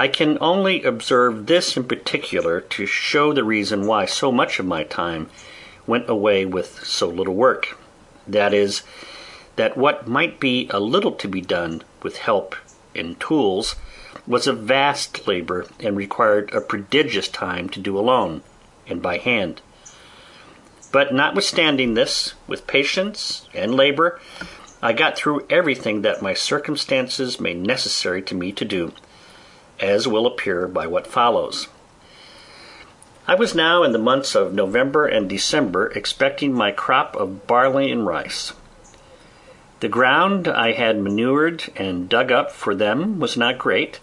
I can only observe this in particular to show the reason why so much of my time went away with so little work; that is, that what might be a little to be done with help and tools was a vast labour and required a prodigious time to do alone, and by hand. But notwithstanding this, with patience and labour, I got through everything that my circumstances made necessary to me to do, as will appear by what follows. I was now in the months of November and December expecting my crop of barley and rice. The ground I had manured and dug up for them was not great,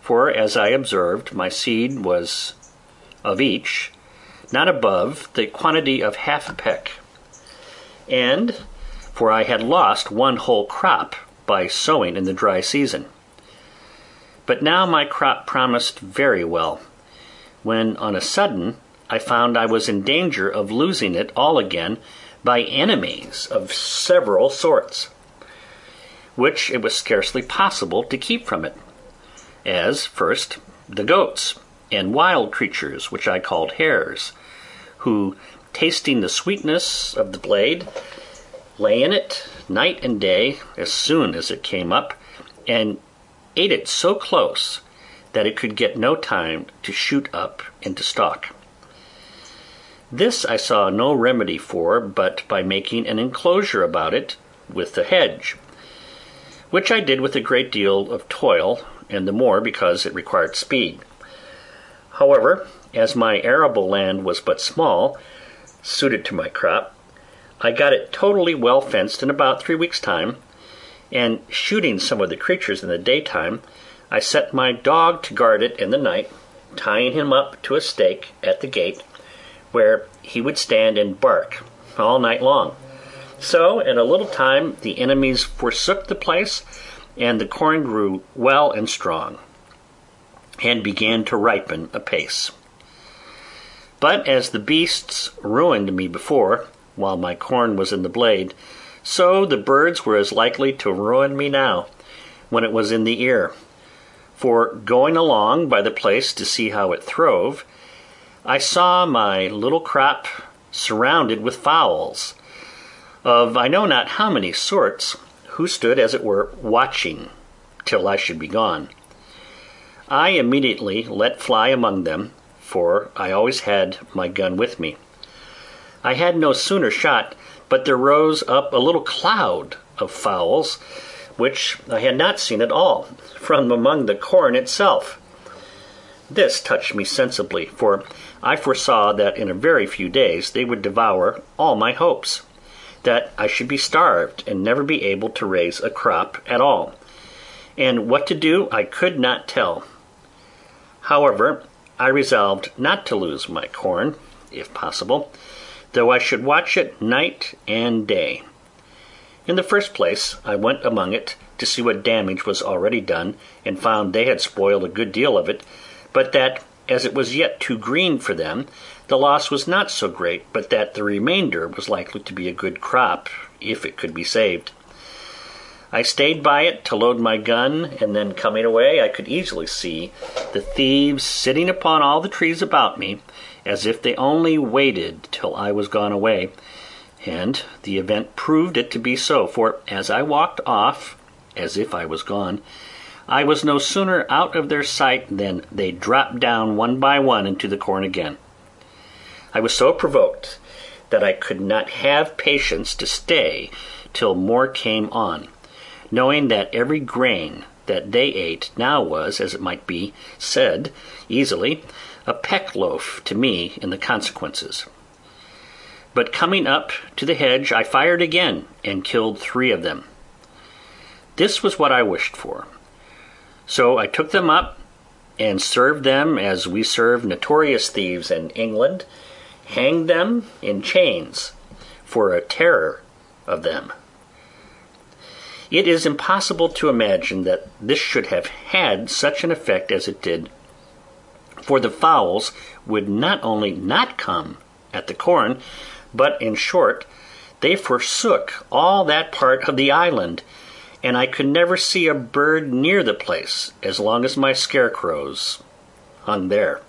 for, as I observed, my seed was of each not above the quantity of half a peck; and for I had lost one whole crop by sowing in the dry season. But now my crop promised very well. When on a sudden I found I was in danger of losing it all again by enemies of several sorts, which it was scarcely possible to keep from it; as, first, the goats, and wild creatures which I called hares, who, tasting the sweetness of the blade, lay in it night and day as soon as it came up, and ate it so close that it could get no time to shoot up into stalk. This I saw no remedy for but by making an enclosure about it with a hedge, which I did with a great deal of toil, and the more because it required speed. However, as my arable land was but small, suited to my crop, I got it totally well fenced in about three weeks' time, and shooting some of the creatures in the daytime, I set my dog to guard it in the night, tying him up to a stake at the gate, where he would stand and bark all night long. So in a little time the enemies forsook the place, and the corn grew well and strong, and began to ripen apace. But as the beasts ruined me before, while my corn was in the blade, so the birds were as likely to ruin me now, when it was in the ear for going along by the place to see how it throve, I saw my little crop surrounded with fowls, of I know not how many sorts, who stood as it were watching till I should be gone. I immediately let fly among them, for I always had my gun with me. I had no sooner shot but there rose up a little cloud of fowls which I had not seen at all, from among the corn itself. This touched me sensibly, for I foresaw that in a very few days they would devour all my hopes, that I should be starved and never be able to raise a crop at all, and what to do I could not tell. However, I resolved not to lose my corn, if possible, though I should watch it night and day. In the first place, I went among it to see what damage was already done, and found they had spoiled a good deal of it, but that, as it was yet too green for them, the loss was not so great but that the remainder was likely to be a good crop, if it could be saved. I stayed by it to load my gun, and then coming away I could easily see the thieves sitting upon all the trees about me, as if they only waited till I was gone away and the event proved it to be so, for as I walked off, as if I was gone, I was no sooner out of their sight than they dropped down one by one into the corn again. I was so provoked that I could not have patience to stay till more came on, knowing that every grain that they ate now was, as it might be said easily, a peck loaf to me in the consequences. But coming up to the hedge I fired again, and killed three of them. This was what I wished for. So I took them up, and served them as we serve notorious thieves in England, hanged them in chains for a terror of them. It is impossible to imagine that this should have had such an effect as it did, for the fowls would not only not come at the corn, but, in short, they forsook all that part of the island, and I could never see a bird near the place as long as my scarecrows hung there.